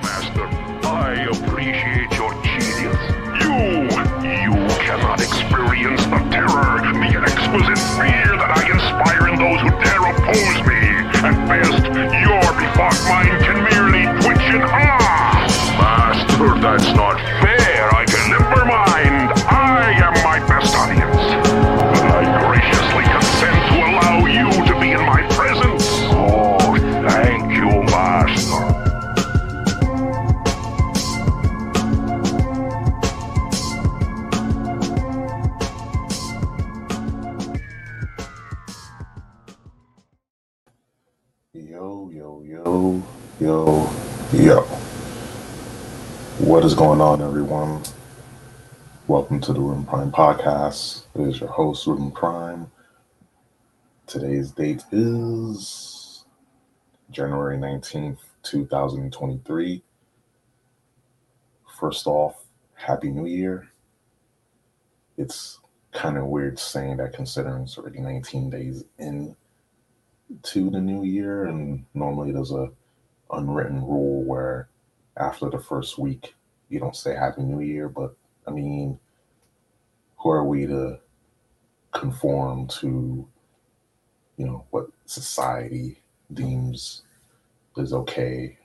Master. I appreciate your genius. You, you cannot experience the terror, the exquisite fear that I inspire in those who dare oppose me. At best, your befogged mind can merely twitch in awe. Ah! Master, that's not Welcome to the Room Prime Podcast. It is your host, Room Prime. Today's date is January 19th, 2023. First off, Happy New Year. It's kind of weird saying that considering it's already 19 days in to the new year and normally there's a unwritten rule where after the first week you don't say happy new year but i mean who are we to conform to you know what society deems is okay.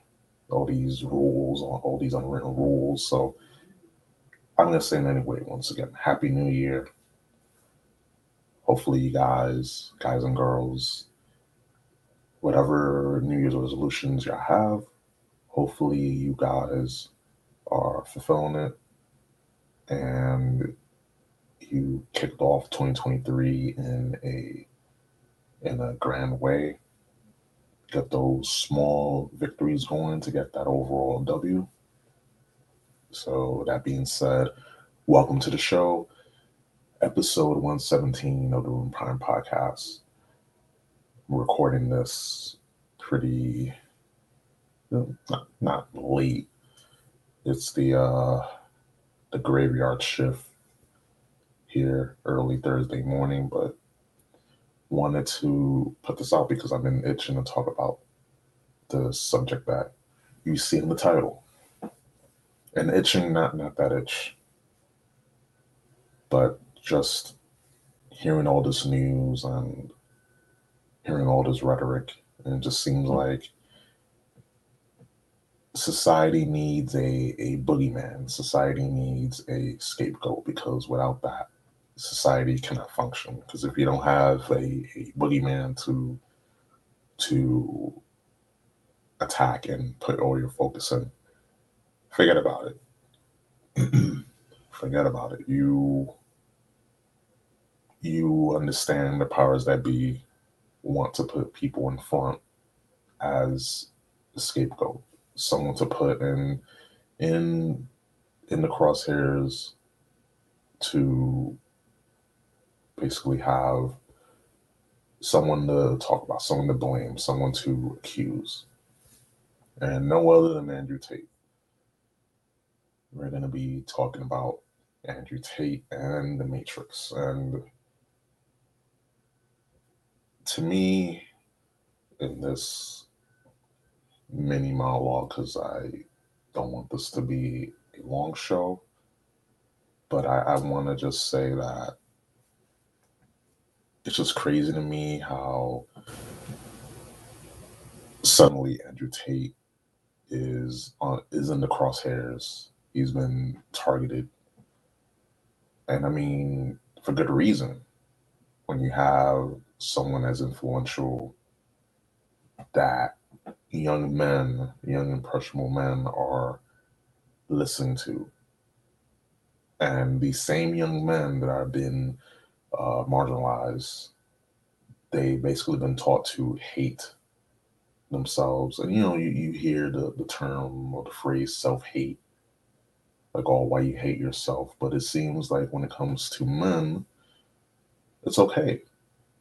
All these rules all these unwritten rules. So i'm going to say it anyway once again. Happy new year. Hopefully you guys guys and girls whatever New Year's resolutions y'all have, hopefully you guys are fulfilling it. And you kicked off 2023 in a in a grand way. Get those small victories going to get that overall W. So that being said, welcome to the show, episode 117 of the Room Prime Podcast. I'm recording this pretty not, not late. It's the uh the graveyard shift here early Thursday morning, but wanted to put this out because I've been itching to talk about the subject that you see in the title. And itching not not that itch, but just hearing all this news and hearing all this rhetoric, and it just seems hmm. like society needs a, a boogeyman. Society needs a scapegoat because without that, society cannot function. Because if you don't have a, a boogeyman to to attack and put all your focus in, forget about it. forget about it. You you understand the powers that be want to put people in front as a scapegoat, someone to put in in in the crosshairs to basically have someone to talk about, someone to blame, someone to accuse. And no other than Andrew Tate. We're going to be talking about Andrew Tate and the Matrix. And to me, in this mini monologue, because I don't want this to be a long show, but I, I want to just say that it's just crazy to me how suddenly Andrew Tate is on is in the crosshairs. He's been targeted, and I mean for good reason. When you have someone as influential that young men, young impressionable men are listening to. And these same young men that I've been uh, marginalized, they basically been taught to hate themselves. And you know, you, you hear the, the term or the phrase self hate, like, oh, why you hate yourself. But it seems like when it comes to men, it's okay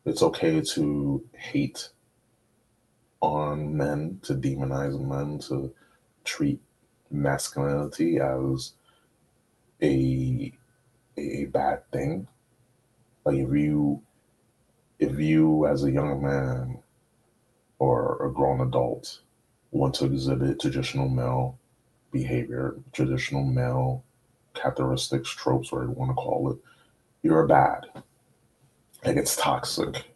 it's okay to hate on men, to demonize men, to treat masculinity as a a bad thing. Like if you if you as a young man or a grown adult want to exhibit traditional male behavior, traditional male characteristics, tropes, whatever you want to call it, you're bad. Like it's toxic.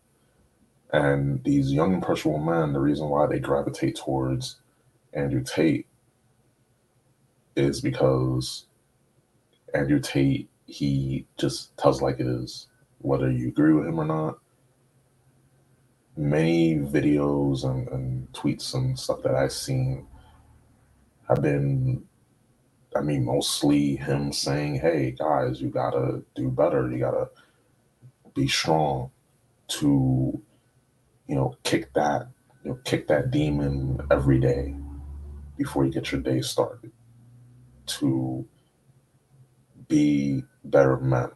And these young impressionable men, the reason why they gravitate towards Andrew Tate is because Andrew Tate, he just tells like it is, whether you agree with him or not. Many videos and, and tweets and stuff that I've seen have been I mean, mostly him saying, "Hey guys, you gotta do better. You gotta be strong to, you know, kick that, you know, kick that demon every day before you get your day started. To be better men."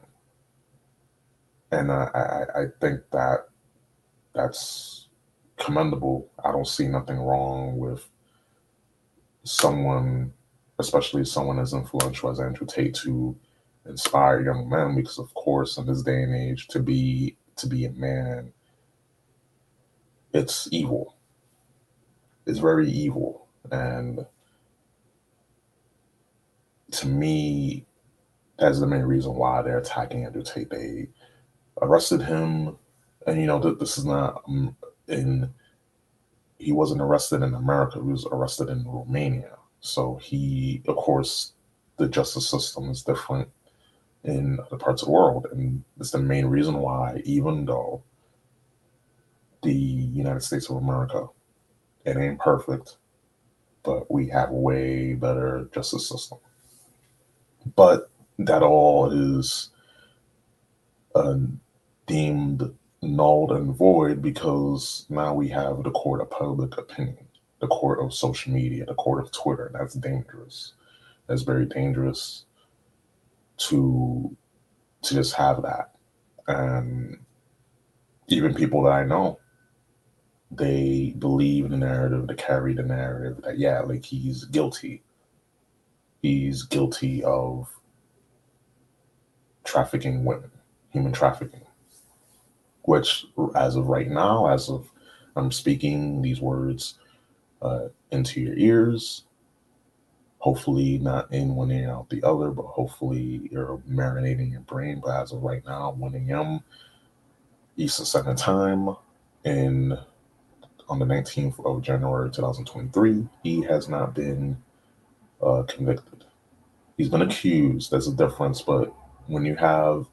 And uh, I, I, I think that that's commendable. I don't see nothing wrong with someone especially someone as influential as Andrew Tate, to inspire young men. Because of course, in this day and age, to be to be a man, it's evil. It's very evil, and to me, that's the main reason why they're attacking Andrew Tate. They arrested him, and you know that this is not um, in. He wasn't arrested in America. He was arrested in Romania so he, of course, the justice system is different in other parts of the world. And it's the main reason why, even though the United States of America, it ain't perfect, but we have a way better justice system. But that all is uh, deemed null and void because now we have the court of public opinion the court of social media, the court of Twitter. That's dangerous. That's very dangerous to to just have that. And even people that I know, they believe the narrative, they carry the narrative that yeah, like he's guilty. He's guilty of trafficking women, human trafficking. Which as of right now, as of I'm speaking these words, uh, into your ears. Hopefully, not in one ear out the other, but hopefully you're marinating your brain. But as of right now, 1 a.m. Eastern Standard Time, in on the 19th of January 2023, he has not been uh, convicted. He's been accused. There's a difference, but when you have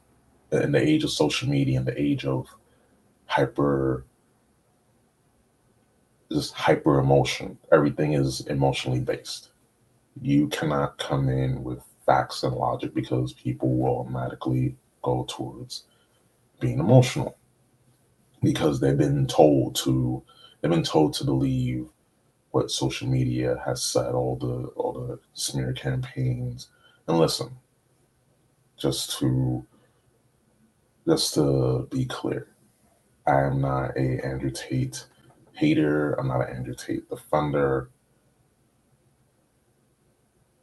in the age of social media, in the age of hyper just hyper emotion. Everything is emotionally based. You cannot come in with facts and logic because people will automatically go towards being emotional because they've been told to they've been told to believe what social media has said all the all the smear campaigns and listen just to just to be clear i am not a andrew tate hater. I'm not an Andrew Tate defender.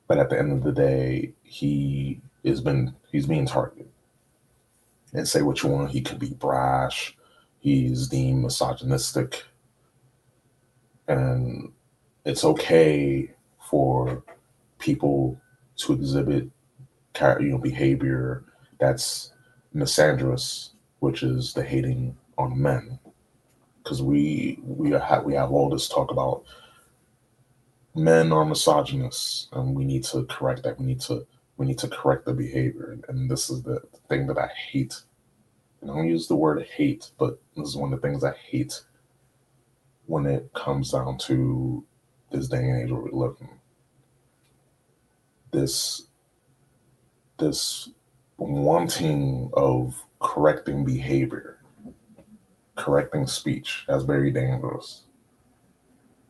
But at the end of the day, he is been he's being targeted. And say what you want, he could be brash. He's deemed misogynistic. And it's okay for people to exhibit you know behavior that's misandrous, which is the hating on men because we we have we have all this talk about men are misogynists and we need to correct that. We need to we need to correct the behavior and this is the thing that i hate. And i don't use the word hate but this is one of the things i hate when it comes down to this day and age where we live in. This this wanting of correcting behavior correcting speech. That's very dangerous.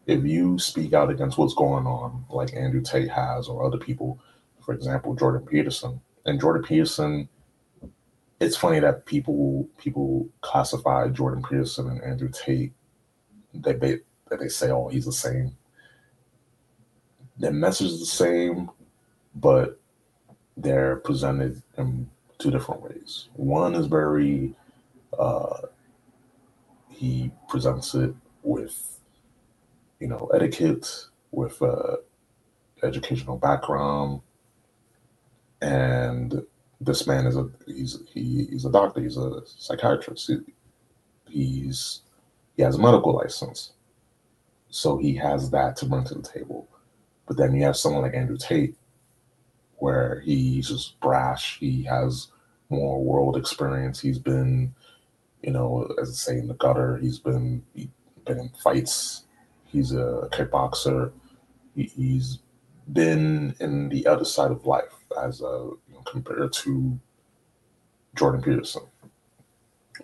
If you speak out against what's going on, like Andrew Tate has, or other people, for example, Jordan Peterson, and Jordan Peterson, it's funny that people people classify Jordan Peterson and Andrew Tate. They, they they say, oh, he's the same. Their message is the same, but they're presented in two different ways. One is very uh, he presents it with, you know, etiquette, with uh, educational background, and this man is a he's he, he's a doctor. He's a psychiatrist. He, he's he has a medical license, so he has that to bring to the table. But then you have someone like Andrew Tate, where he's just brash. He has more world experience. He's been, you know, as I say in the gutter. He's been he been in fights. He's a kickboxer. He, he's been in the other side of life as a you know, compared to Jordan Peterson.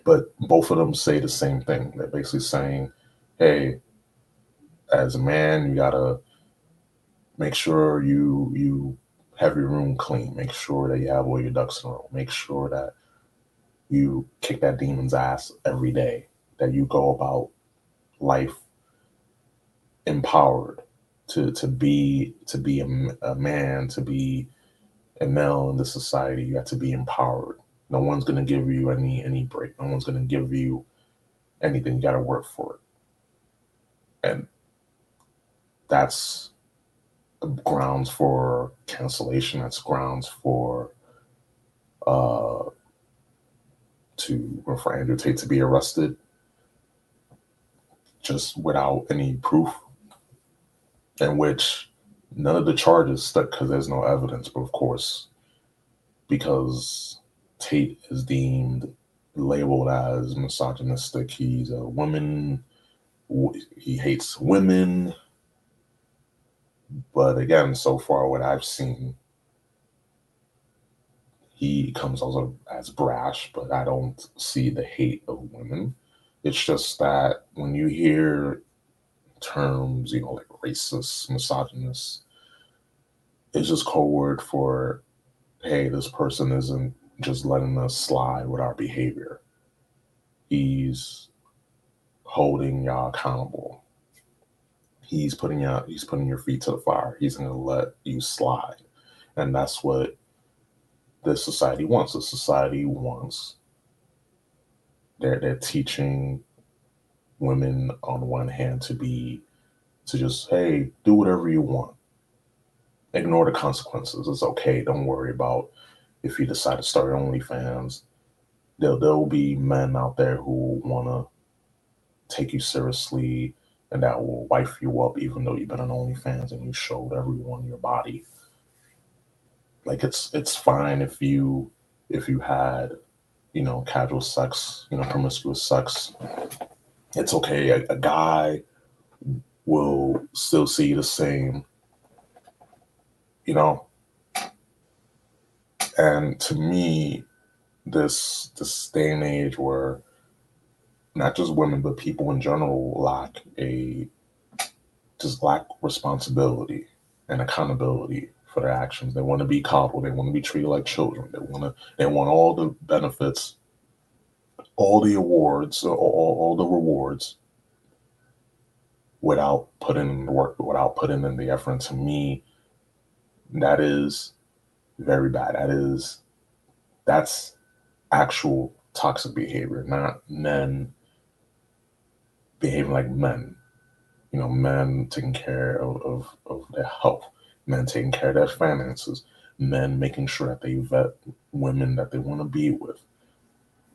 But both of them say the same thing. They're basically saying, "Hey, as a man, you gotta make sure you you have your room clean. Make sure that you have all your ducks in a row. Make sure that you kick that demon's ass every day. That you go about life empowered to to be to be a, a man, to be a male in the society. You have to be empowered. No one's gonna give you any any break. No one's gonna give you anything. You got to work for it, and that's grounds for cancellation. That's grounds for uh, to for Andrew Tate to be arrested just without any proof, in which none of the charges stuck because there's no evidence. But of course, because Tate is deemed labeled as misogynistic, he's a woman. He hates women but again, so far what I've seen, he comes also as brash, but I don't see the hate of women. It's just that when you hear terms, you know, like racist, misogynist, it's just code word for, hey, this person isn't just letting us slide with our behavior. He's holding y'all accountable he's putting out he's putting your feet to the fire he's to let you slide and that's what this society wants. The society wants they're, they're teaching women on one hand to be to just hey do whatever you want. Ignore the consequences. It's okay. Don't worry about if you decide to start OnlyFans. There there will be men out there who want to take you seriously and that will wife you up even though you've been on OnlyFans and you showed everyone your body. Like it's it's fine if you if you had, you know, casual sex, you know, promiscuous sex. It's okay. A, a guy will still see the same, you know. And to me, this this day and age where not just women, but people in general lack a just lack responsibility and accountability for their actions. They want to be coddled. They want to be treated like children. They want to. They want all the benefits, all the awards, uh, all, all the rewards, without putting in the work, without putting in the effort. to me, that is very bad. That is that's actual toxic behavior, not men behaving like men. You know, men taking care of, of, of their health, men taking care of their finances, men making sure that they vet women that they want to be with,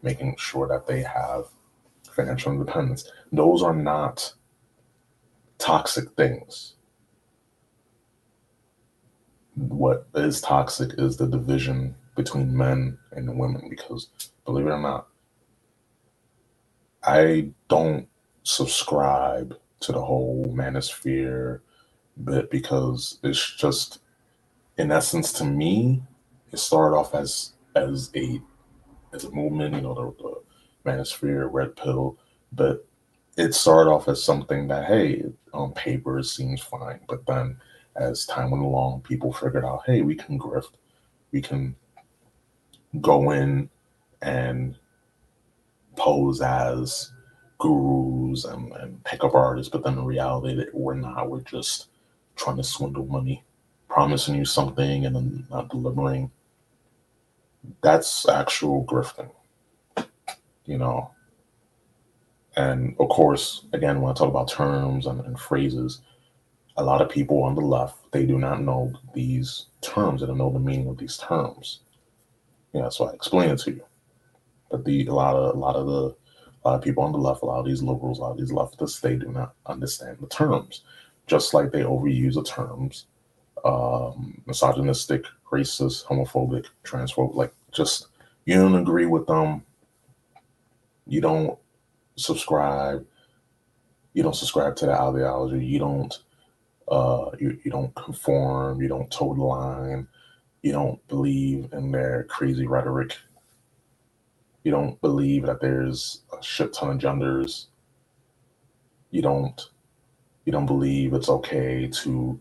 making sure that they have financial independence. Those are not toxic things. What is toxic is the division between men and women because believe it or not, I don't subscribe to the whole manosphere bit because it's just in essence to me it started off as as a as a movement you know the, the manosphere red pill but it started off as something that hey on paper it seems fine but then as time went along people figured out hey we can grift we can go in and pose as gurus and, and pickup artists, but then in reality, that we're not. We're just trying to swindle money, promising you something and then not delivering. That's actual grifting, you know. And of course, again, when I talk about terms and, and phrases, a lot of people on the left they do not know these terms they don't know the meaning of these terms you know, so i explain it to you but the a lot of a lot of the a lot of people on the left a lot of these liberals a lot of these leftists they do not understand the terms just like they overuse the terms um, misogynistic racist homophobic transphobic like just you don't agree with them you don't subscribe you don't subscribe to the ideology you don't uh, you, you don't conform, you don't toe the line, you don't believe in their crazy rhetoric, you don't believe that there's a shit ton of genders, you don't you don't believe it's okay to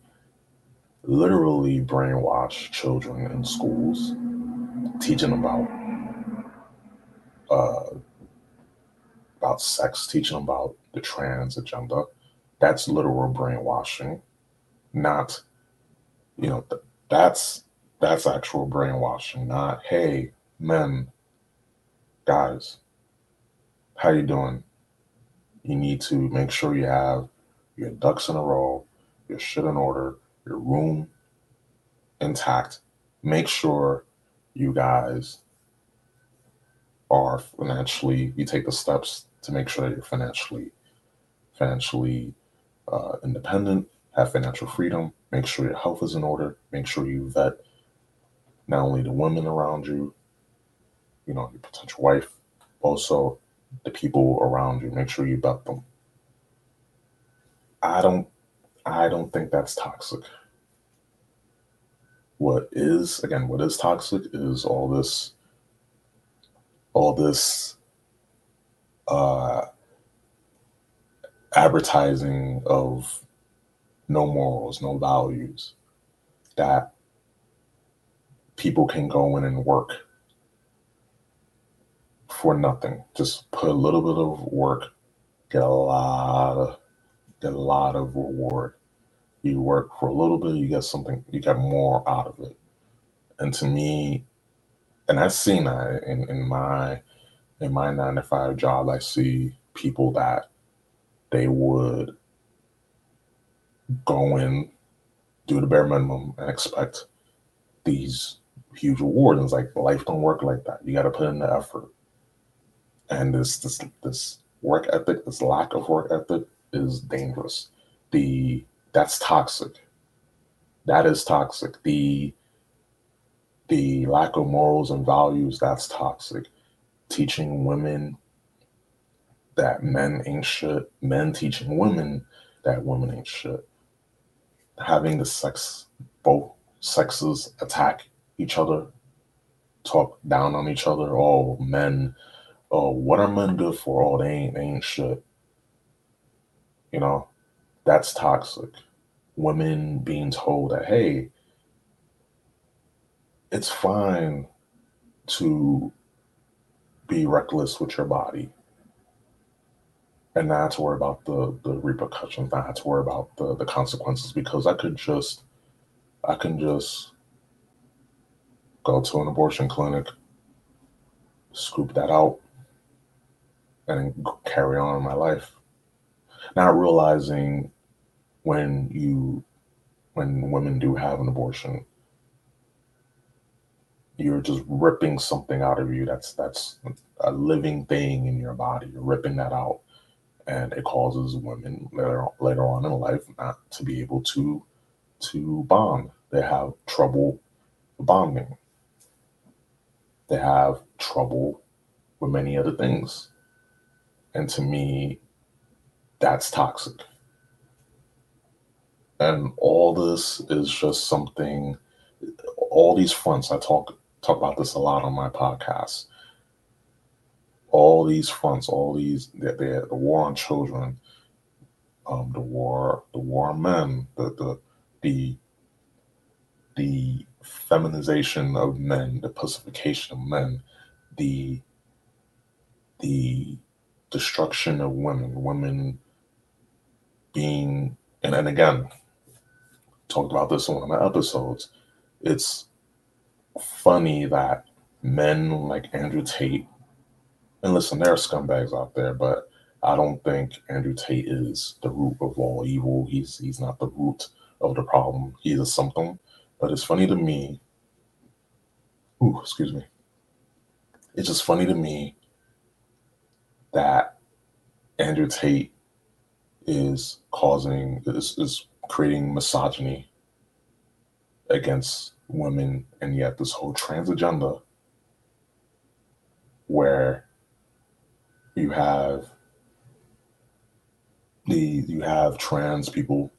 literally brainwash children in schools, teaching about uh, about sex, teaching about the trans agenda. That's literal brainwashing not you know th- that's that's actual brainwashing not hey men guys how you doing you need to make sure you have your ducks in a row your shit in order your room intact make sure you guys are financially you take the steps to make sure that you're financially financially uh, independent have financial freedom, make sure your health is in order, make sure you vet not only the women around you, you know, your potential wife, also the people around you, make sure you vet them. I don't I don't think that's toxic. What is again, what is toxic is all this all this uh advertising of no morals, no values, that people can go in and work for nothing. Just put a little bit of work, get a lot of a lot of reward. You work for a little bit, you get something, you get more out of it. And to me, and I've seen that in, in my in my nine to five job, I see people that they would go in, do the bare minimum, and expect these huge rewards. And it's like life don't work like that. You got to put in the effort. And this this this work ethic, this lack of work ethic, is dangerous. The that's toxic. That is toxic. The the lack of morals and values, that's toxic. Teaching women that men ain't shit, men teaching women that women ain't shit having the sex both sexes attack each other, talk down on each other. Oh, men, oh, what are men good for? Oh, they ain't, they ain't shit. You know, that's toxic. Women being told that, hey, it's fine to be reckless with your body and not to worry about the the repercussions, not to worry about the the consequences, because I could just I can just go to an abortion clinic, scoop that out, and carry on my life. Not realizing when you when women do have an abortion, you're just ripping something out of you that's that's a living thing in your body. You're ripping that out and it causes women later later on in life not to be able to to bond. They have trouble bonding. They have trouble with many other things. And to me, that's toxic. And all this is just something all these fronts I talk talk about this a lot on my podcast all these fronts, all these the, the, the war on children, um, the war the war on men, the the the the feminization of men, the pacification of men, the the destruction of women, women being and, and again, talked about this in one of my episodes. It's funny that men like Andrew Tate and listen, there are scumbags out there, but I don't think Andrew Tate is the root of all evil. He's he's not the root of the problem. He's a symptom. But it's funny to me. Ooh, excuse me. It's just funny to me that Andrew Tate is causing is, is creating misogyny against women and yet this whole trans agenda where you have the you have trans people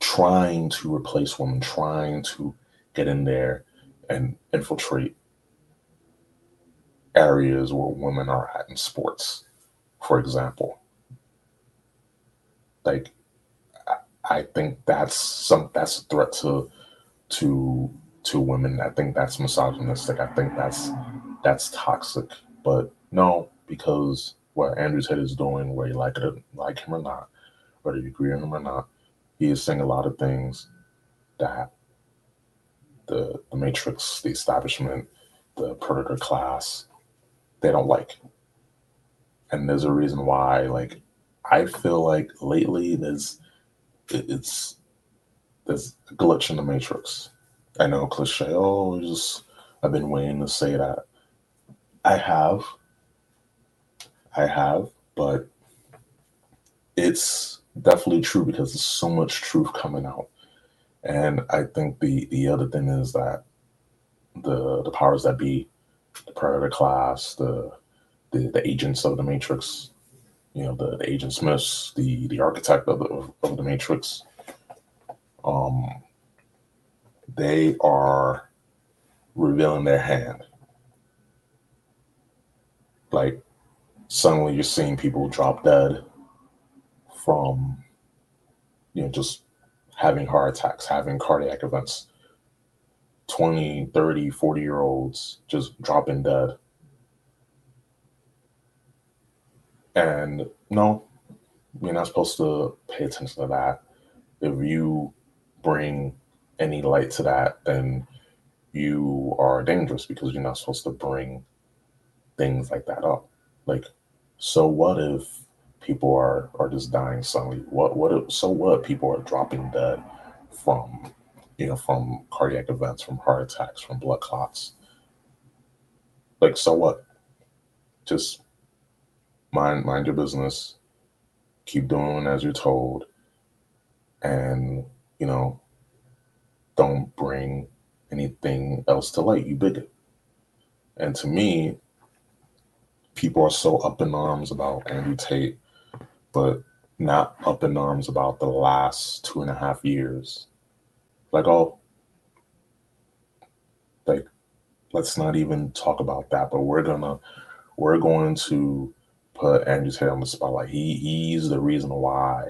trying to replace women, trying to get in there and infiltrate areas where women are at in sports, for example. Like I think that's some that's a threat to to to women. I think that's misogynistic. I think that's that's toxic. But no, because what Andrew Tate is doing, whether you like it like him or not, whether you agree with him or not, he is saying a lot of things that the the matrix, the establishment, the predator class, they don't like. And there's a reason why, like, I feel like lately there's it, it's there's a glitch in the matrix. I know cliche, oh just I've been waiting to say that. I have. I have, but it's definitely true because there's so much truth coming out. And I think the the other thing is that the the powers that be, the predator class, the the, the agents of the matrix, you know, the, the agent Smiths, the the architect of the of, the matrix, um they are revealing their hand. Like suddenly you're seeing people drop dead from you know just having heart attacks having cardiac events. 20 30 40 year olds just dropping dead and no you're not supposed to pay attention to that if you bring any light to that then you are dangerous because you're not supposed to bring things like that up like so what if people are are just dying suddenly. What what so what people are dropping dead from you know from cardiac events, from heart attacks, from blood clots. Like so what? Just mind mind your business. Keep doing as you're told, and you know, don't bring anything else to light. You bigot. And to me, people are so up in arms about Andrew Tate but not up in arms about the last two and a half years. Like, oh, like, let's not even talk about that. But we're gonna, we're going to put Andrew Tate on the spotlight. He he's the reason why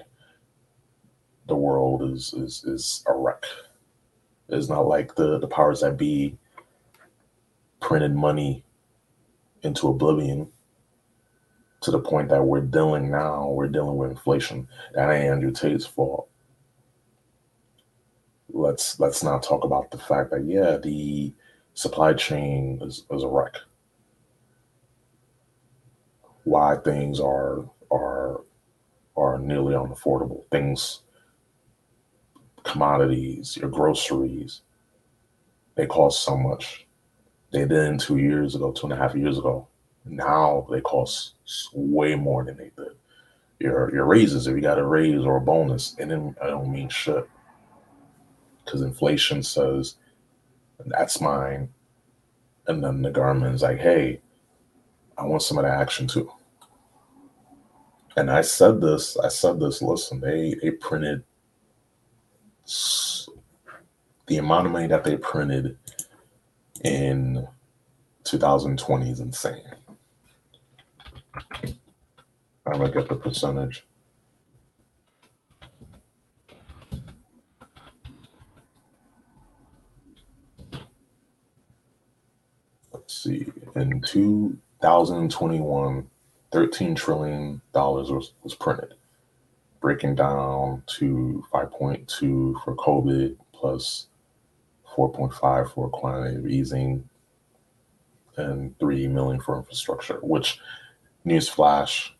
the world is is is a wreck. It's not like the the powers that be printed money into oblivion to the point that we're dealing now, we're dealing with inflation. That ain't Andrew Tate's fault. Let's let's not talk about the fact that yeah, the supply chain is, is a wreck. Why things are are are nearly unaffordable. Things commodities, your groceries, they cost so much. They didn't two years ago, two and a half years ago. Now they cost way more than they did. Your your raises, if you got a raise or a bonus, and then I don't mean shit. Because inflation says that's mine. And then the government's like, hey, I want some of that action too. And I said this, I said this, listen, they they printed the amount of money that they printed in 2020 is insane. I'm gonna get the percentage. Let's see. In 2021, 13 trillion dollars was, was printed, breaking down to 5.2 for COVID plus 4.5 for quantitative easing and 3 million for infrastructure, which newsflash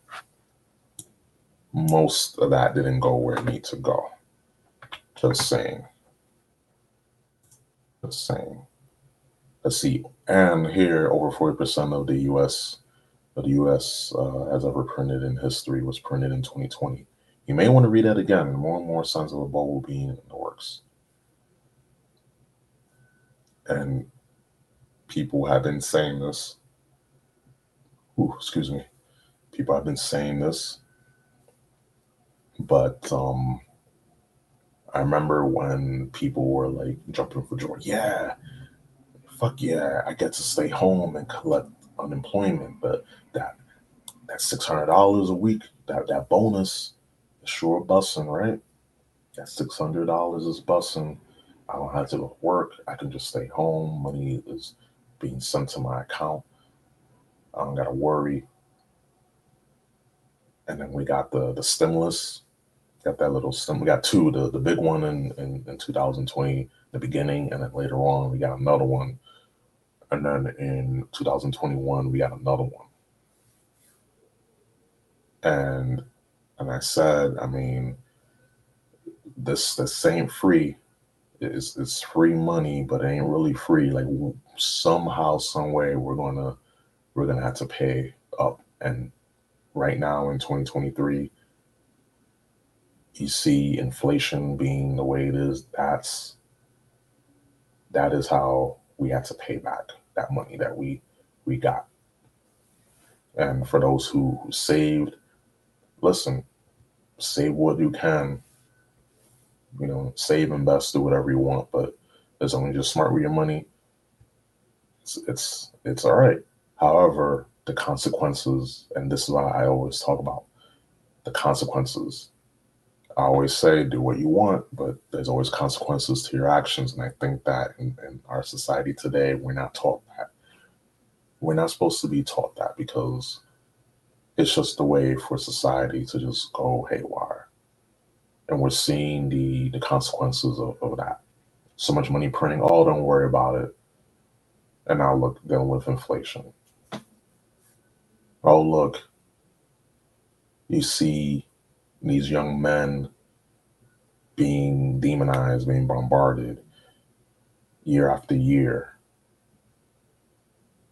most of that didn't go where it needs to go. Just saying. Just saying. Let's see. And here, over 40% of the US, the US uh, as ever printed in history was printed in 2020. You may want to read that again. More and more signs of a bubble being in the works. And people have been saying this. Ooh, excuse me. People have been saying this. But um I remember when people were like jumping for joy. Yeah, fuck yeah, I get to stay home and collect unemployment. But that that six hundred dollars a week, that that bonus is sure bussing, right? That six hundred dollars is bussing. I don't have to go to work. I can just stay home. Money is being sent to my account. I don't gotta worry. And then we got the the stimulus got that little stem. We got two, the, the big one in, in, in 2020, the beginning, and then later on we got another one. And then in 2021 we had another one. And and I said, I mean, this the same free. is it's free money, but it ain't really free. Like somehow, some way, we're gonna we're gonna have to pay up. And right now in 2023, you see inflation being the way it is, that's that is how we had to pay back that money that we we got. And for those who, saved, listen, save what you can. You know, save, invest, do whatever you want, but as long as you're smart with your money, it's it's, it's all right. However, the consequences, and this is why I always talk about the consequences I always say, do what you want, but there's always consequences to your actions. And I think that in, in, our society today, we're not taught that. We're not supposed to be taught that because it's just a way for society to just go haywire. And we're seeing the, the consequences of, of that. So much money printing, oh, don't worry about it. And now look, dealing with inflation. Oh, look, you see these young men being demonized, being bombarded year after year.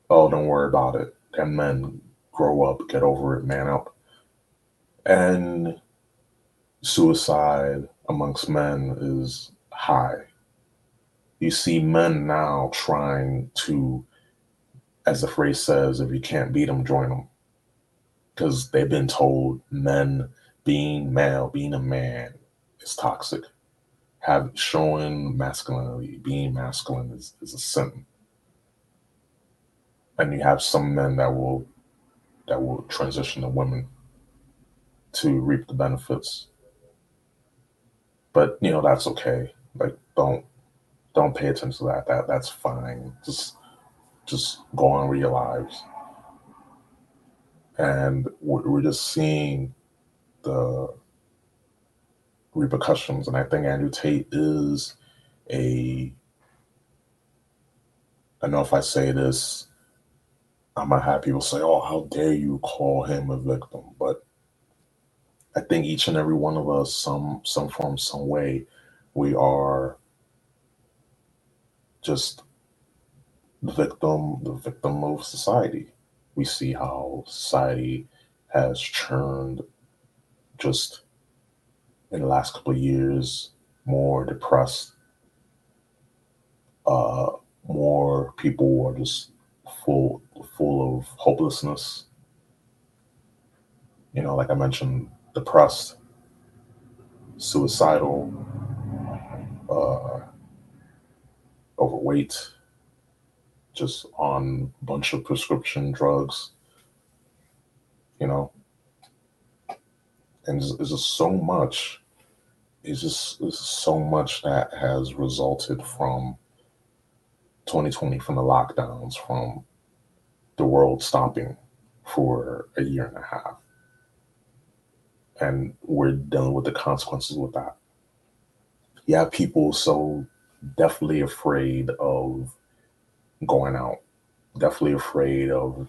Oh, don't worry about it. Them men grow up, get over it, man up. And suicide amongst men is high. You see men now trying to, as the phrase says, if you can't beat them, join them. Because they've been told men being male, being a man is toxic. Have showing masculinity, being masculine is, is a sin. And you have some men that will that will transition to women to reap the benefits. But you know, that's okay. Like don't don't pay attention to that. That that's fine. Just just go on with your lives. And we're, we're just seeing the repercussions. And I think Andrew Tate is a, I know if I say this, I might have people say, oh, how dare you call him a victim? But I think each and every one of us, some some form, some way, we are just the victim, the victim of society. We see how society has churned just in the last couple of years more depressed. Uh, more people are just full full of hopelessness. You know, like I mentioned, depressed, suicidal, uh, overweight, just on a bunch of prescription drugs. You know, and it's, just so much. It's just it's so much that has resulted from 2020, from the lockdowns, from the world stopping for a year and a half, and we're dealing with the consequences with that. You have people so definitely afraid of going out, definitely afraid of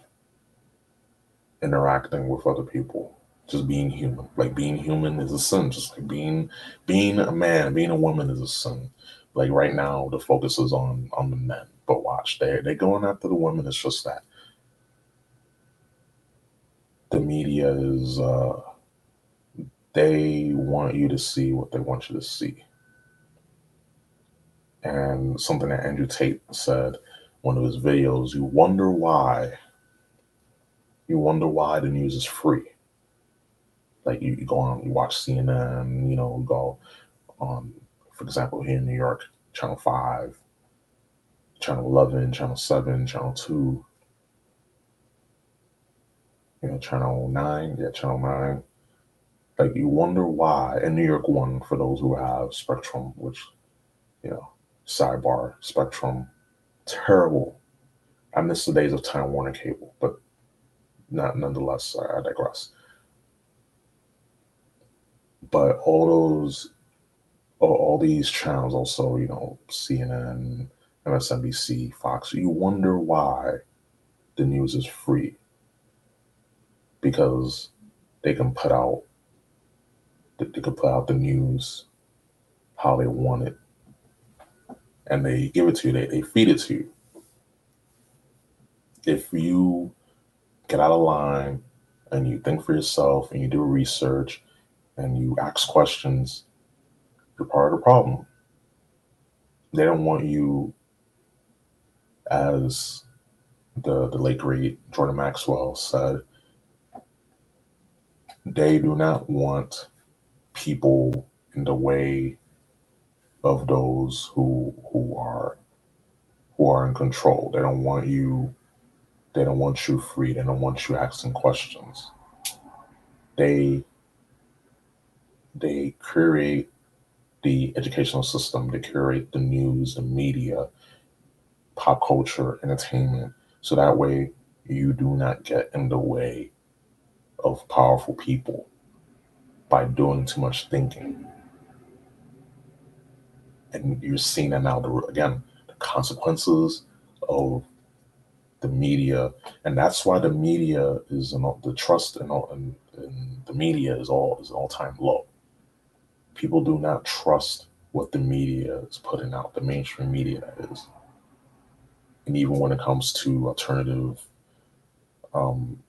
interacting with other people just being human. Like being human is a sin. Just like being being a man, being a woman is a sin. Like right now, the focus is on on the men. But watch, they they going after the women. It's just that the media is uh they want you to see what they want you to see. And something that Andrew Tate said one of his videos, you wonder why you wonder why the news is free like you, you go on, you watch CNN, you know, go on, for example, here in New York, Channel 5, Channel 11, Channel 7, Channel 2, you know, Channel 9, yeah, Channel 9. Like you wonder why, and New York 1 for those who have Spectrum, which, you know, sidebar, Spectrum, terrible. I miss the days of Time Warner Cable, but not nonetheless, I, I digress but all those all, all these channels also you know cnn msnbc fox you wonder why the news is free. Because they can put out they can put out the news how they want it. And they give it to you they, they feed it to you. If you get out of line and you think for yourself and you do research and you ask questions, you're part of the problem. They don't want you, as the, the late great Jordan Maxwell said, they do not want people in the way of those who who are who are in control. They don't want you they don't want you free. They don't want you asking questions. They they curate the educational system, they curate the news, the media, pop culture, entertainment. So that way you do not get in the way of powerful people by doing too much thinking. And you're seeing that now, the, again, the consequences of the media. And that's why the media is, the trust in, in, in the media is all is all time low people do not trust what the media is putting out, the mainstream media that is. And even when it comes to alternative um,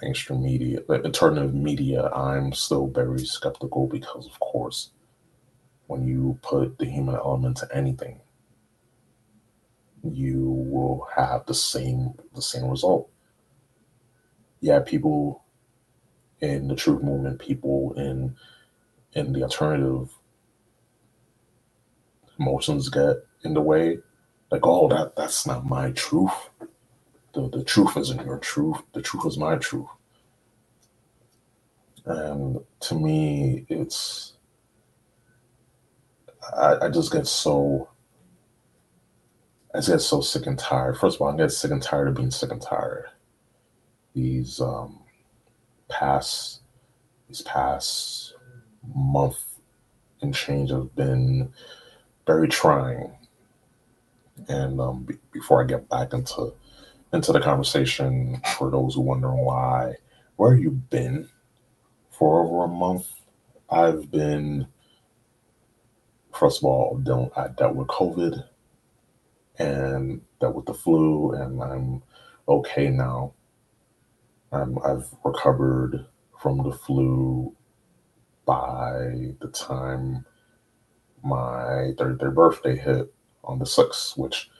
mainstream media, alternative media, I'm still very skeptical because, of course, when you put the human element to anything, you will have the same the same result. Yeah, people in the truth movement, people in and the alternative emotions get in the way. Like, oh, that that's not my truth. The the truth isn't your truth. The truth is my truth. And to me, it's I, I just get so I just get so sick and tired. First of all, I get sick and tired of being sick and tired. These um past these past month and change have been very trying. And um, b- before I get back into into the conversation, for those who wondering why, where you been for over a month? I've been, first of all, dealt, I dealt with COVID and dealt with the flu, and I'm okay now. I'm, I've recovered from the flu by the time my 33rd birthday hit on the 6th, which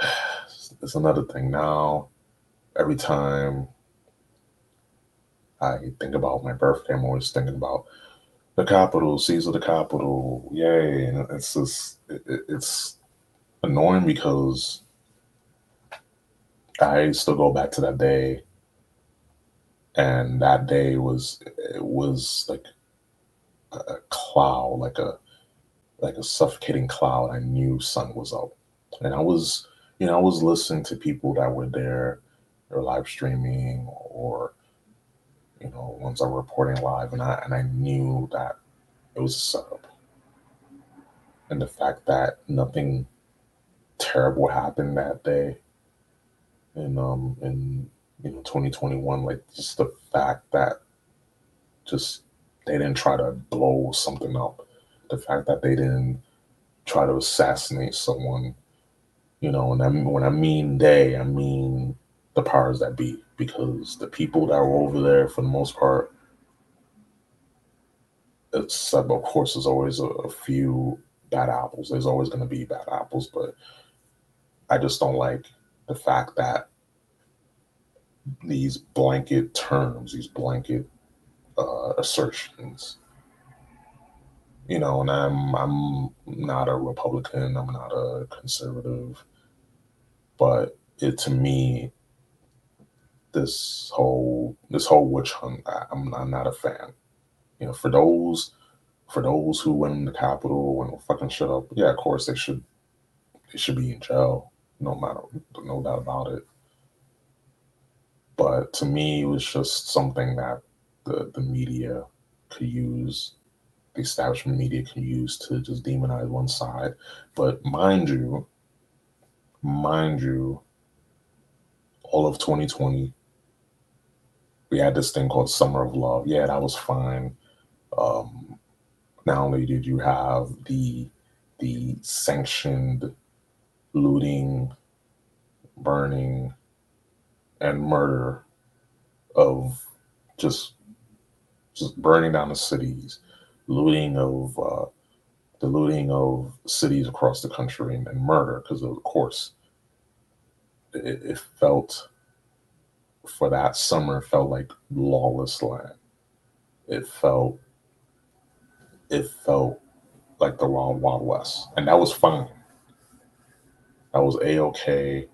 is another thing. Now, every time I think about my birthday, I'm always thinking about the Capitol, Caesar the Capitol, yay. And it's just, it, it's annoying because I still go back to that day. And that day was, it was like a cloud, like a like a suffocating cloud. I knew sun was up, and I was, you know, I was listening to people that were there, or live streaming, or you know, ones that were reporting live, and I and I knew that it was a setup, and the fact that nothing terrible happened that day, in um in you know 2021, like just the fact that just they didn't try to blow something up. The fact that they didn't try to assassinate someone, you know, and I when I mean they, I mean the powers that be, because the people that were over there, for the most part, it's of course there's always a, a few bad apples. There's always going to be bad apples, but I just don't like the fact that these blanket terms, these blanket uh, assertions. You know, and I'm I'm not a Republican. I'm not a conservative, but it to me, this whole this whole witch hunt, I, I'm I'm not a fan. You know, for those for those who went in the Capitol and fucking shut up, yeah, of course they should they should be in jail, no matter no doubt about it. But to me, it was just something that the, the media could use, the establishment media can use to just demonize one side. But mind you, mind you, all of 2020, we had this thing called Summer of Love. Yeah, that was fine. Um, not only did you have the the sanctioned looting, burning, and murder of just just burning down the cities, looting of uh, the looting of cities across the country, and, and murder. Because of course, it, it felt for that summer felt like lawless land. It felt it felt like the wild wild west, and that was fine. That was a okay,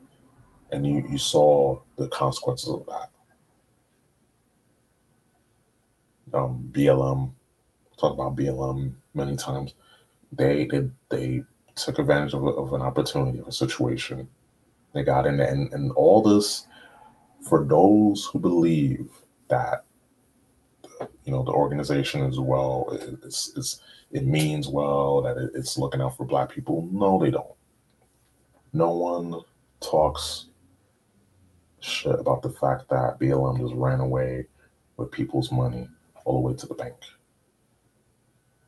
and you you saw the consequences of that. Um, BLM, talk about BLM many times. They they they took advantage of, of an opportunity of a situation. They got in, and and all this for those who believe that you know the organization is well, it's it's it means well that it, it's looking out for Black people. No, they don't. No one talks shit about the fact that BLM just ran away with people's money all the way to the bank.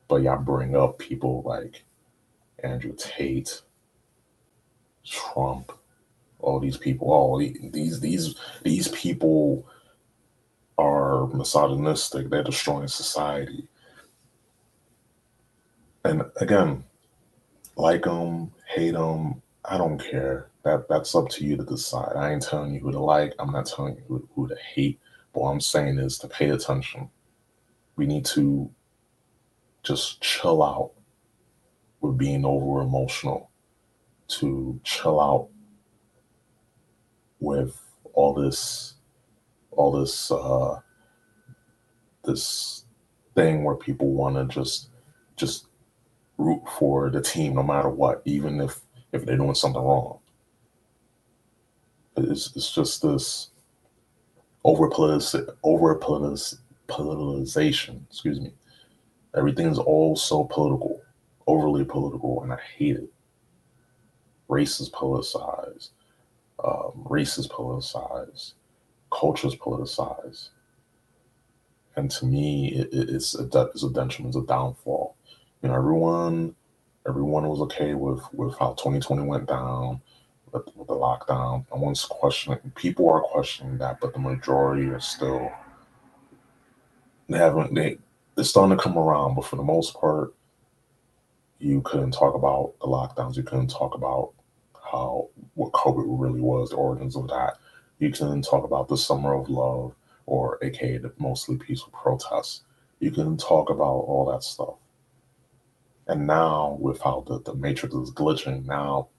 But y'all bring up people like Andrew Tate, Trump, all these people. Oh, all these these these people are misogynistic. They're destroying society. And again, like them, hate them. I don't care. That that's up to you to decide. I ain't telling you who to like. I'm not telling you who, who to hate. But what I'm saying is to pay attention we need to just chill out with being over emotional, to chill out with all this, all this, uh, this thing where people want to just, just root for the team no matter what, even if if they're doing something wrong. It's it's just this over over politicization. Excuse me. Everything's all so political, overly political, and I hate it. Race is politicized. Um, race is politicized. Culture is politicized. And to me, it, it's a it's a detriment, it's a downfall. You know, everyone everyone was okay with with how 2020 went down with, with the lockdown. No one's questioning. People are questioning that, but the majority are still they haven't they they're starting to come around, but for the most part, you couldn't talk about the lockdowns. You couldn't talk about how what COVID really was, the origins of that. You couldn't talk about the summer of love, or aka the mostly peaceful protests. You couldn't talk about all that stuff. And now, with how the, the matrix is glitching, now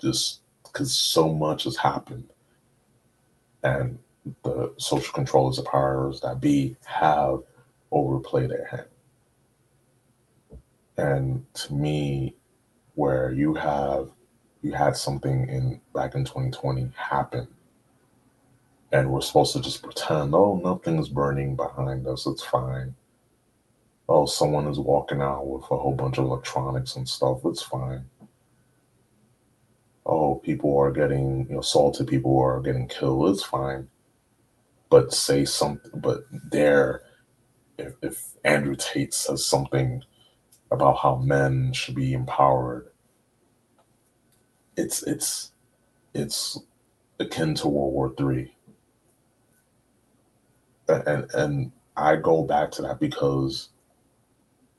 just because so much has happened, and the social controllers, the powers that be, have overplayed their hand. And to me, where you have you had something in back in 2020 happen, and we're supposed to just pretend, oh, nothing's burning behind us, it's fine. Oh, someone is walking out with a whole bunch of electronics and stuff, it's fine. Oh, people are getting you know, assaulted, people are getting killed, it's fine but say something, but dare if, if Andrew Tate says something about how men should be empowered, it's it's it's akin to World War Three. And and I go back to that because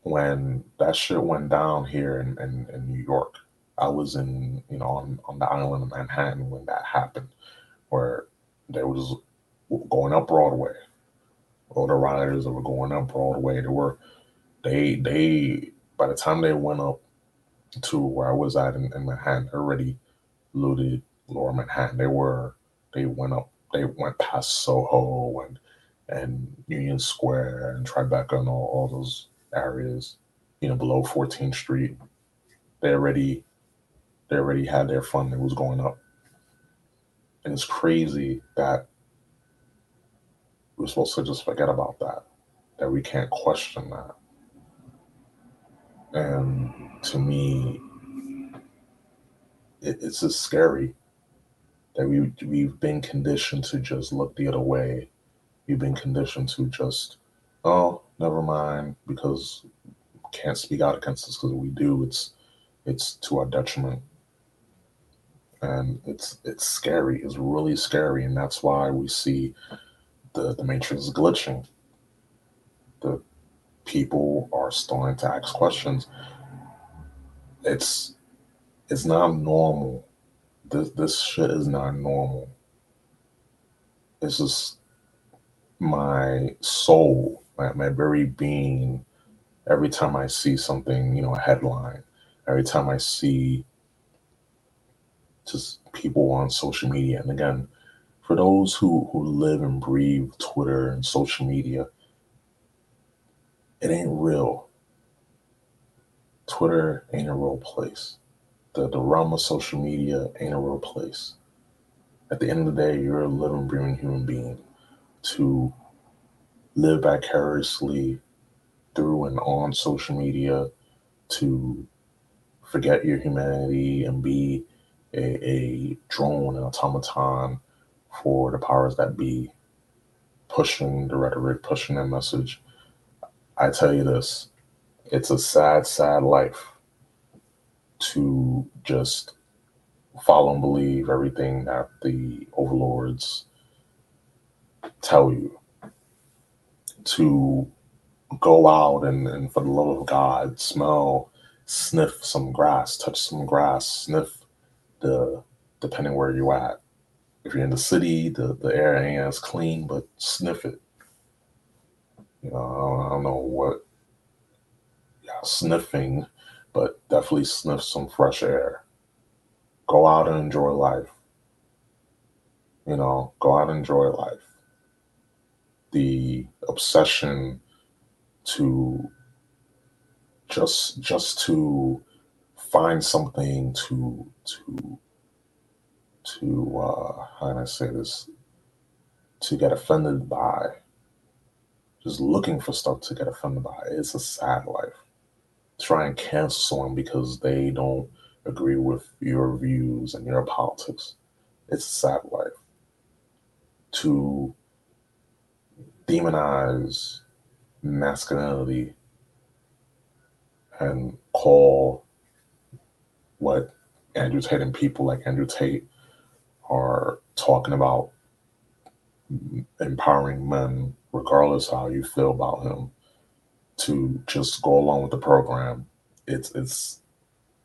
when that shit went down here in, in, in New York, I was in, you know, on, on the island of Manhattan when that happened, where there was going up Broadway. All the riders that were going up Broadway, they were they they by the time they went up to where I was at in, in Manhattan, already looted Lower Manhattan. They were they went up they went past Soho and and Union Square and Tribeca and all, all those areas, you know, below 14th Street. They already they already had their fund that was going up. And it's crazy that we're supposed to just forget about that, that we can't question that. And to me, it, it's just scary that we we've been conditioned to just look the other way. We've been conditioned to just, oh, never mind, because can't speak out against this because we do, it's it's to our detriment. And it's it's scary. It's really scary, and that's why we see the the matrix is glitching. The people are starting to ask questions. It's it's not normal. This this shit is not normal. It's just my soul, my, my very being, every time I see something, you know, a headline, every time I see just people on social media. And again, for those who, who live and breathe Twitter and social media, it ain't real. Twitter ain't a real place. The, the realm of social media ain't a real place. At the end of the day, you're a living, breathing human being. To live vicariously through and on social media, to forget your humanity and be a, a drone, an automaton for the powers that be, pushing the rhetoric, pushing their message. I tell you this, it's a sad, sad life to just follow and believe everything that the overlords tell you. To go out and, and for the love of God, smell, sniff some grass, touch some grass, sniff the depending where you're at. If you're in the city, the, the air ain't as clean, but sniff it. You know, I don't, I don't know what yeah, sniffing, but definitely sniff some fresh air. Go out and enjoy life. You know, go out and enjoy life. The obsession to just just to find something to to to uh how can I say this? To get offended by just looking for stuff to get offended by. It's a sad life. Try and cancel someone because they don't agree with your views and your politics. It's a sad life. To demonize masculinity and call what Andrew Tate and people like Andrew Tate are talking about empowering men, regardless how you feel about him, to just go along with the program. It's it's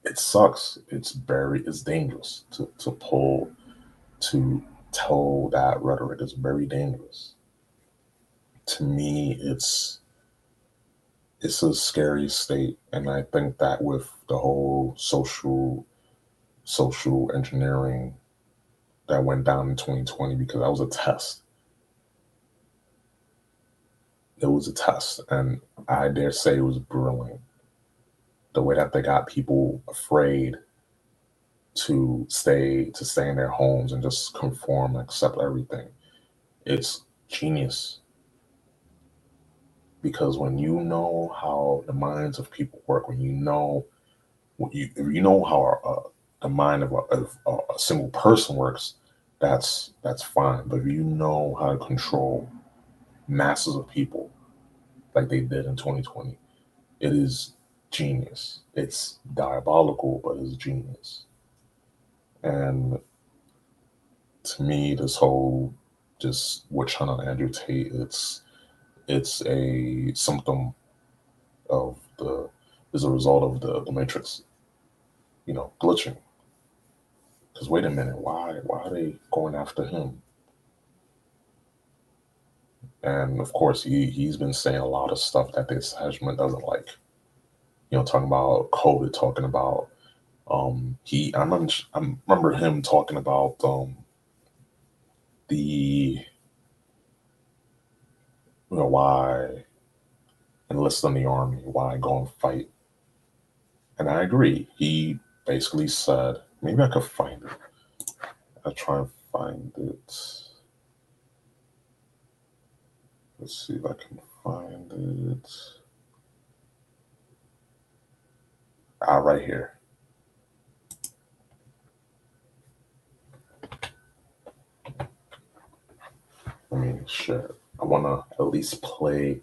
it sucks. It's very it's dangerous to, to pull to tell that rhetoric. It's very dangerous. To me, it's it's a scary state and i think that with the whole social social engineering that went down in 2020 because that was a test. It was a test and i dare say it was brilliant. The way that they got people afraid to stay to stay in their homes and just conform accept everything. It's genius. Because when you know how the minds of people work, when you know when you you know how uh, the mind of a, of a single person works, that's that's fine. But if you know how to control masses of people, like they did in 2020. It is genius. It's diabolical, but it's genius. And to me, this whole just witch hunt on Andrew Tate, it's it's a symptom of the is a result of the, the matrix, you know, glitching. Because wait a minute, why why are they going after him? And of course, he he's been saying a lot of stuff that the establishment doesn't like. You know, talking about COVID, talking about um he I remember I remember him talking about um the you know why enlist in the army, why go and fight. And I agree. He basically said, maybe I could find it. I'll try and find it. Let's see if I can find it. Ah, right here. I mean, share. I want to at least play.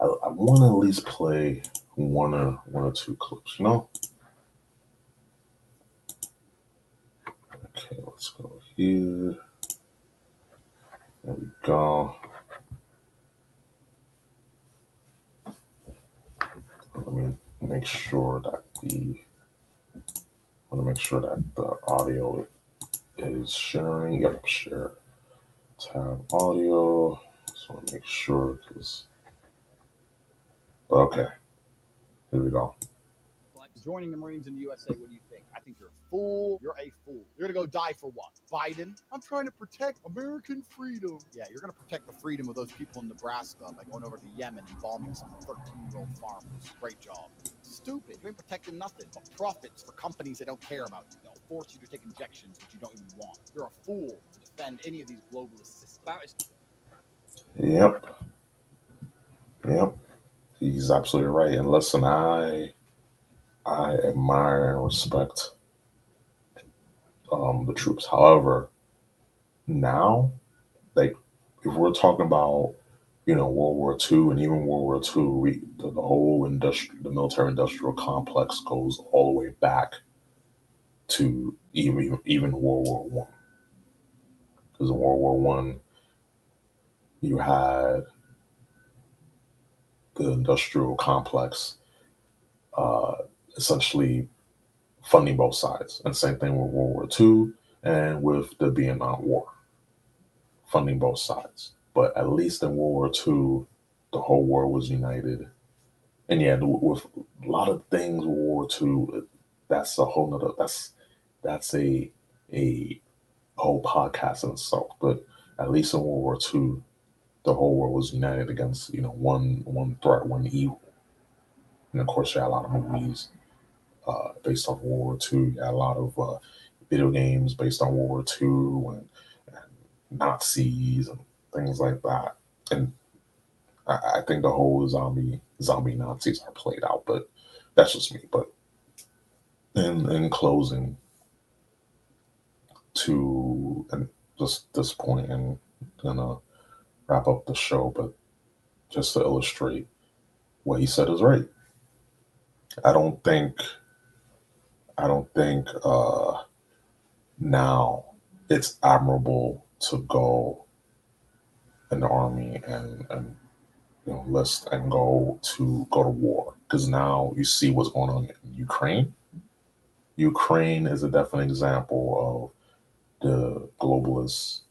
I, I want to at least play one or one or two clips. You know. Okay, let's go here. There we go. Let me make sure that the want to make sure that the audio is sharing. Yep, share. Tab audio. Just want to make sure because. Okay, here we go. Joining the Marines in the USA, what do you? I think you're a fool. You're a fool. You're gonna go die for what? Biden? I'm trying to protect American freedom. Yeah, you're gonna protect the freedom of those people in Nebraska by going over to Yemen and bombing some 13-year-old farmers. Great job. Stupid. You ain't protecting nothing but profits for companies that don't care about you. They'll force you to take injections that you don't even want. You're a fool to defend any of these globalist systems. Yep. Yep. He's absolutely right. And listen, I I admire and respect um, the troops. However, now, like if we're talking about you know World War II and even World War II, we, the, the whole industry, the military-industrial complex goes all the way back to even even World War One. Because in World War One, you had the industrial complex uh, essentially funding both sides. And same thing with World War II and with the Vietnam War, funding both sides. But at least in World War II, the whole world was united. And yeah, with a lot of things, World War II, that's a whole nother, that's, that's a, a whole podcast in itself. But at least in World War II, the whole world was united against, you know, one, one threat, one evil. And of course, there are a lot of movies uh, based off World War II. Had a lot of uh, video games based on World War II and, and Nazis and things like that. And I, I, think the whole zombie zombie Nazis are played out, but that's just me. But in in closing, to and just this point, and gonna wrap up the show, but just to illustrate what he said is right. I don't think I don't think uh, now it's admirable to go in the army and and you know list and go to go to war because now you see what's going on in Ukraine. Ukraine is a definite example of the globalists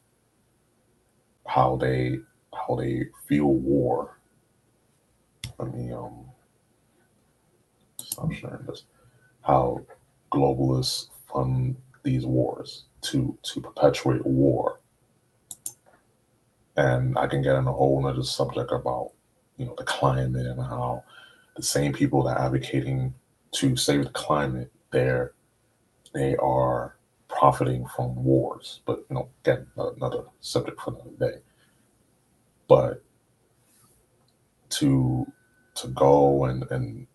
how they how they feel war. Let me um stop sharing this. How globalists fund these wars to to perpetuate war. And I can get in a whole other subject about, you know, the climate and how the same people that are advocating to save the climate, they're they are profiting from wars. But you know, again, another subject for another day. But to to go and and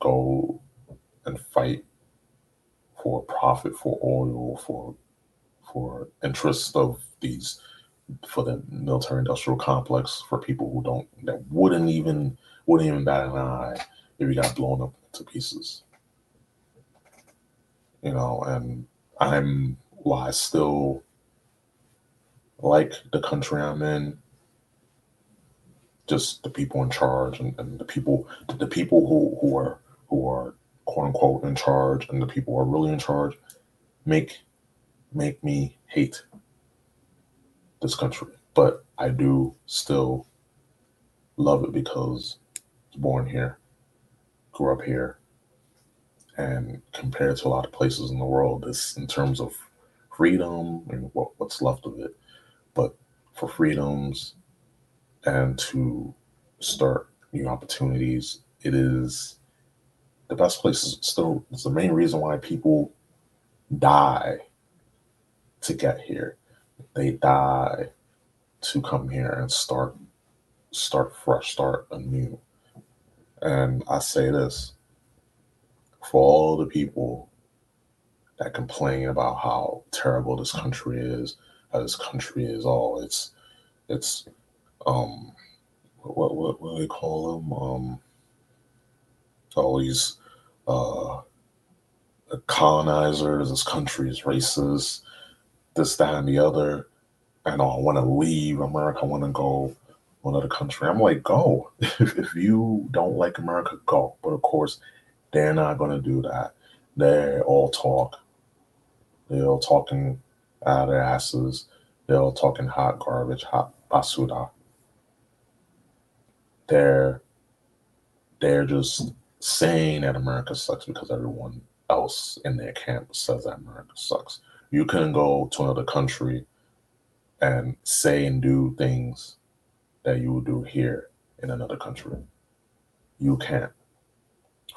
go and fight for profit, for oil, for for interest of these for the military industrial complex for people who don't that wouldn't even wouldn't even bat an eye if you got blown up to pieces. You know, and I'm why I still like the country I'm in. Just the people in charge and, and the people the people who, who are who are quote unquote in charge and the people who are really in charge make make me hate this country. But I do still love it because I was born here, grew up here, and compared to a lot of places in the world, this in terms of freedom and what, what's left of it, but for freedoms and to start new opportunities, it is the best place. Is still, it's the main reason why people die to get here. They die to come here and start start fresh, start anew. And I say this for all the people that complain about how terrible this country is, how this country is all oh, it's it's um what what what do they call them? Um all these uh colonizers, this country is racist, this, that, and the other. And I want to leave America, I want to go another country. I'm like, go. if you don't like America, go. But of course, they're not going to do that. They all talk. They're all talking out their asses. They're all talking hot garbage, hot basura. They're they're just saying that America sucks because everyone else in their camp says that America sucks. You can go to another country and say and do things that you would do here in another country. You can't.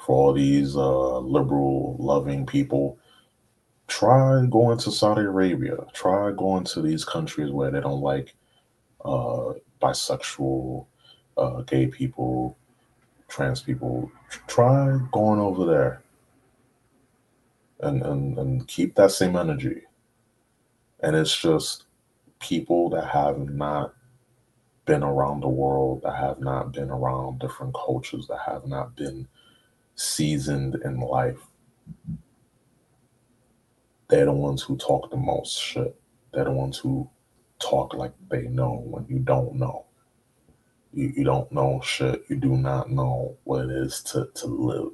For all these uh, liberal, loving people, try going to Saudi Arabia. Try going to these countries where they don't like uh, bisexual, uh, gay people, trans people. Try going over there and, and, and keep that same energy. And it's just people that have not been around the world, that have not been around different cultures, that have not been seasoned in life. They're the ones who talk the most shit. They're the ones who talk like they know when you don't know. You, you don't know shit. You do not know what it is to, to live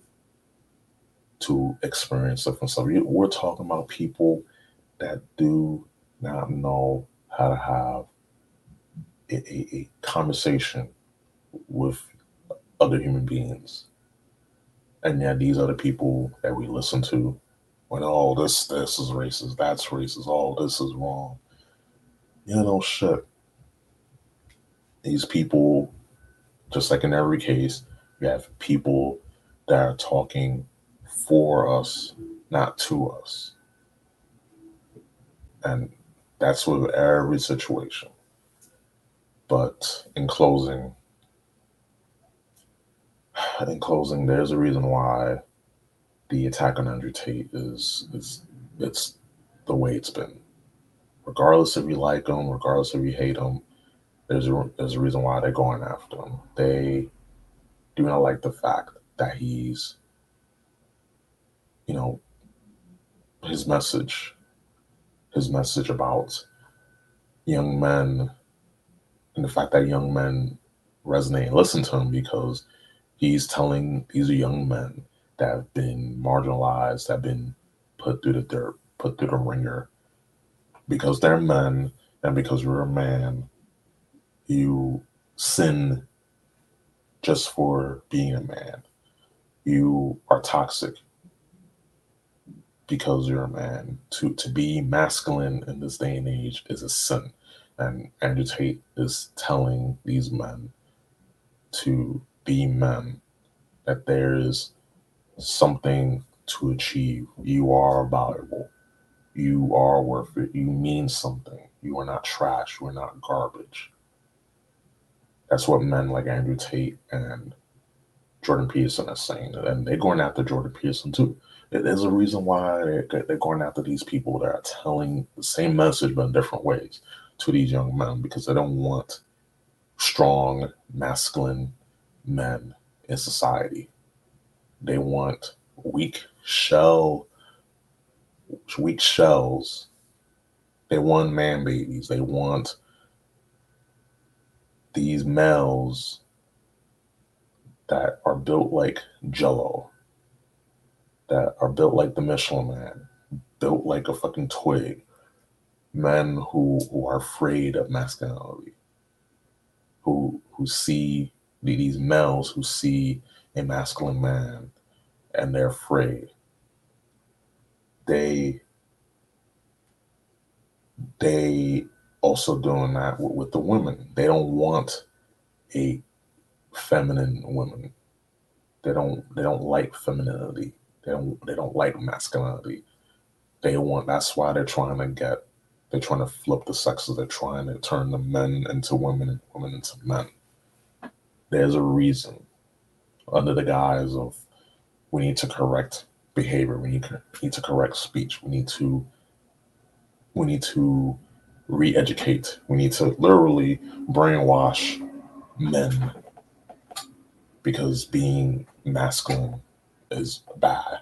to experience different stuff. We're talking about people that do not know how to have a, a, a conversation with other human beings. And yet these are the people that we listen to when oh this this is racist, that's racist, oh this is wrong. You know shit. These people, just like in every case, you have people that are talking for us, not to us. And that's with every situation. But in closing, in closing, there's a reason why the attack on Andrew Tate is is it's the way it's been. Regardless if you like him, regardless if you hate him, there's a there's a reason why they're going after him. They do not like the fact that he's you know, his message, his message about young men and the fact that young men resonate and listen to him because he's telling these are young men that have been marginalized, that have been put through the dirt, put through the ringer because they're men and because you're a man, you sin just for being a man. You are toxic because you're a man. To to be masculine in this day and age is a sin. And Andrew Tate is telling these men to be men, that there is something to achieve. You are valuable. You are worth it. You mean something. You are not trash. You are not garbage. That's what men like Andrew Tate and Jordan Peterson are saying. And they're going after Jordan Peterson too. There's a reason why they're, going after these people that are telling the same message but in different ways. to these young men because they don't want strong, masculine men in society. They want weak shell, weak shells. They want man babies. They want these males that are built like jello, that are built like the Michelin man, built like a fucking twig, men who, who are afraid of masculinity, who who see these males who see a masculine man and they're afraid. They they also doing that with, with the women. They don't want a feminine woman. They don't they don't like femininity. They don't they don't like masculinity. They want that's why they're trying to get they're trying to flip the sexes. They're trying to turn the men into women and women into men. There's a reason under the guise of we need to correct behavior. We need, need to correct speech. We need to we need to re-educate. We need to literally brainwash men because being masculine is bad.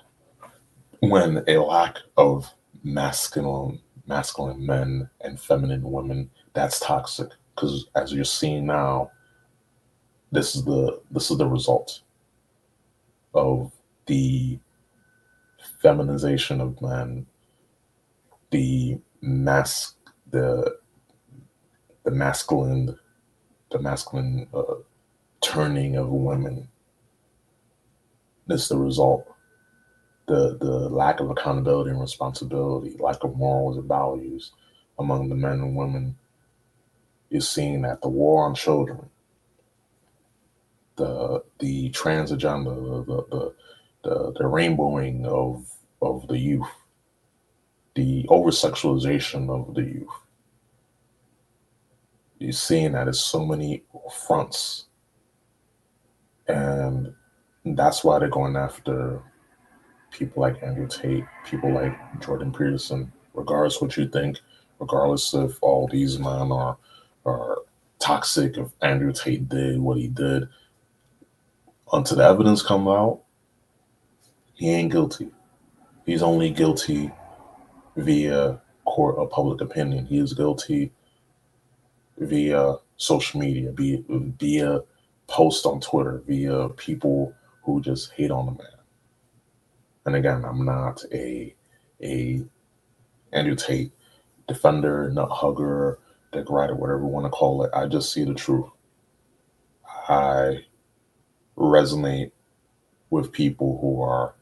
When a lack of masculine masculine men and feminine women, that's toxic. Because as you're seeing now, this is the this is the result of the feminization of men, the mask, the the masculine, the masculine uh, turning of women. Is the result. The the lack of accountability and responsibility, lack of morals and values among the men and women is seen at the war on children, the the trans agenda, the the, the the, the rainbowing of of the youth, the over sexualization of the youth. You're seeing that it's so many fronts. And that's why they're going after people like Andrew Tate, people like Jordan Peterson, regardless what you think, regardless if all these men are are toxic, if Andrew Tate did what he did, until the evidence come out, he ain't guilty. He's only guilty via court of public opinion. He is guilty via social media, via, via post on Twitter, via people who just hate on the man. And again, I'm not a a Andrew Tate defender, nut hugger, dick rider, whatever you want to call it. I just see the truth. I resonate with people who are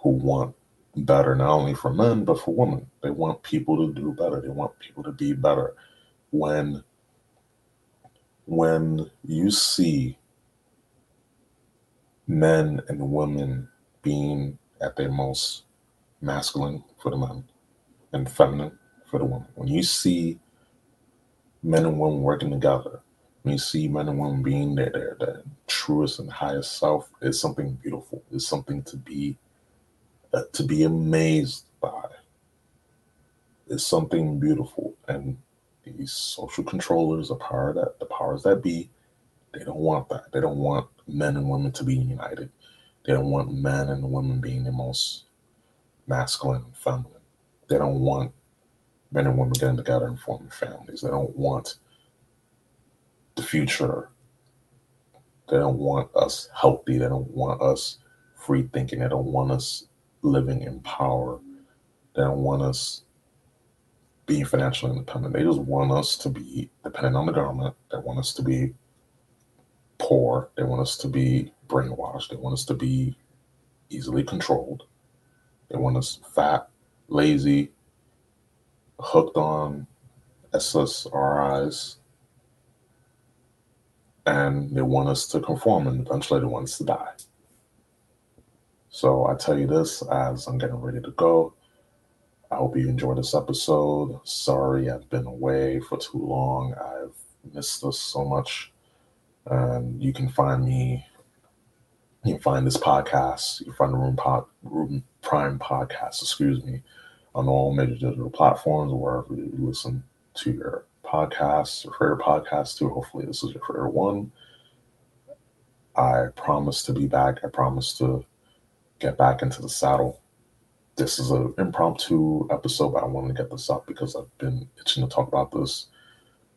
who want better not only for men but for women. They want people to do better. They want people to be better. When when you see men and women being at their most masculine for the men and feminine for the women, when you see men and women working together, when you see men and women being there, their, their truest and highest self, it's something beautiful. It's something to be uh, to be amazed by It's something beautiful. And these social controllers, the power that the powers that be, they don't want that. They don't want men and women to be united. They don't want men and women being the most masculine and feminine. They don't want men and women getting together and forming families. They don't want the future. They don't want us healthy. They don't want us free thinking. They don't want us living in power. They don't want us being financially independent. They just want us to be dependent on the government. They want us to be poor. They want us to be brainwashed. They want us to be easily controlled. They want us fat, lazy, hooked on SSRIs, and they want us to conform and eventually they want us to die. So I tell you this as I'm getting ready to go. I hope you enjoyed this episode. Sorry I've been away for too long. I've missed this so much. And you can find me, you can find this podcast, you can find the Room, Pod, Room Prime podcast, excuse me, on all major digital platforms, wherever you listen to your podcasts, your favorite podcast too. Hopefully, this is your favorite one. I promise to be back. I promise to get back into the saddle. This is an impromptu episode, but I wanted to get this up because I've been itching to talk about this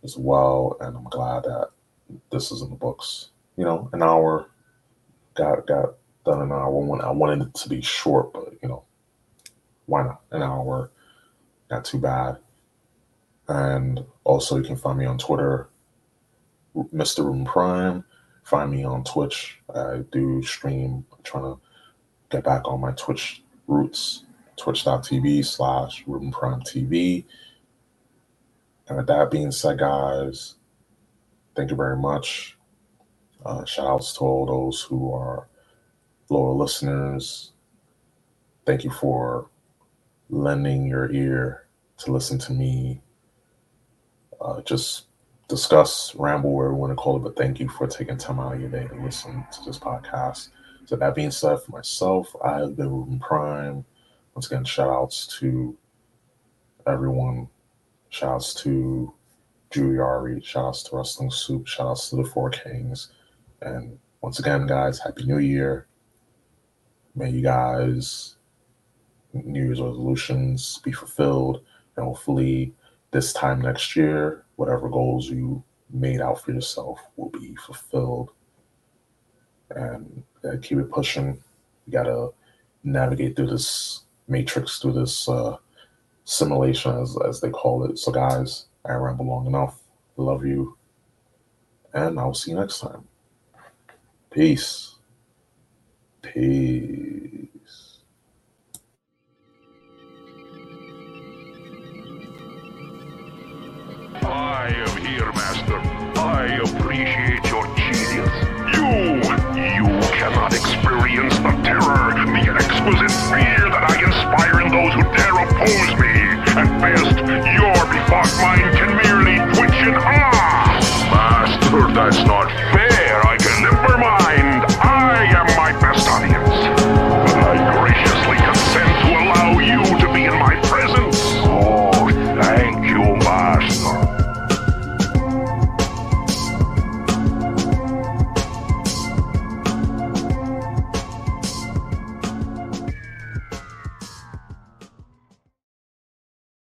as well, and I'm glad that this is in the books. You know, an hour got got done an hour. I wanted it to be short, but you know, why not? An hour, not too bad. And also, you can find me on Twitter, Mr. Room Prime. Find me on Twitch. I do stream. I'm trying to get back on my Twitch roots. Twitch.tv slash Ruben Prime TV. And with that being said, guys, thank you very much. Uh, shout outs to all those who are loyal listeners. Thank you for lending your ear to listen to me uh, just discuss, ramble, whatever you want to call it. But thank you for taking time out of your day to listen to this podcast. So that being said, for myself, I have been Ruben Prime. Once again, shout outs to everyone. Shout outs to Juliari. Shout outs to Wrestling Soup. Shout outs to the Four Kings. And once again, guys, Happy New Year. May you guys New Year's resolutions be fulfilled, and hopefully, this time next year, whatever goals you made out for yourself will be fulfilled. And keep it pushing. You gotta navigate through this matrix, through this uh, simulation, as as they call it. So, guys, I ramble long enough. love you, and I'll see you next time. Peace. Peace. I am here, Master. I appreciate your genius. You, you cannot experience the terror, exquisite fear that I inspire in those who dare oppose me. At best, your befogged mind can merely twitch in awe. Master, that's